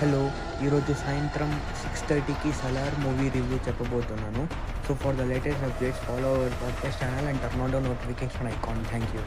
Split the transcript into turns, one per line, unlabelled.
Hello ఈరోజు సాయంత్రం six థర్టీకి సలార్ మూవీ రివ్యూ చెప్పబోతున్నాను. So for the latest updates follow our podcast channel and turn on notification icon thank you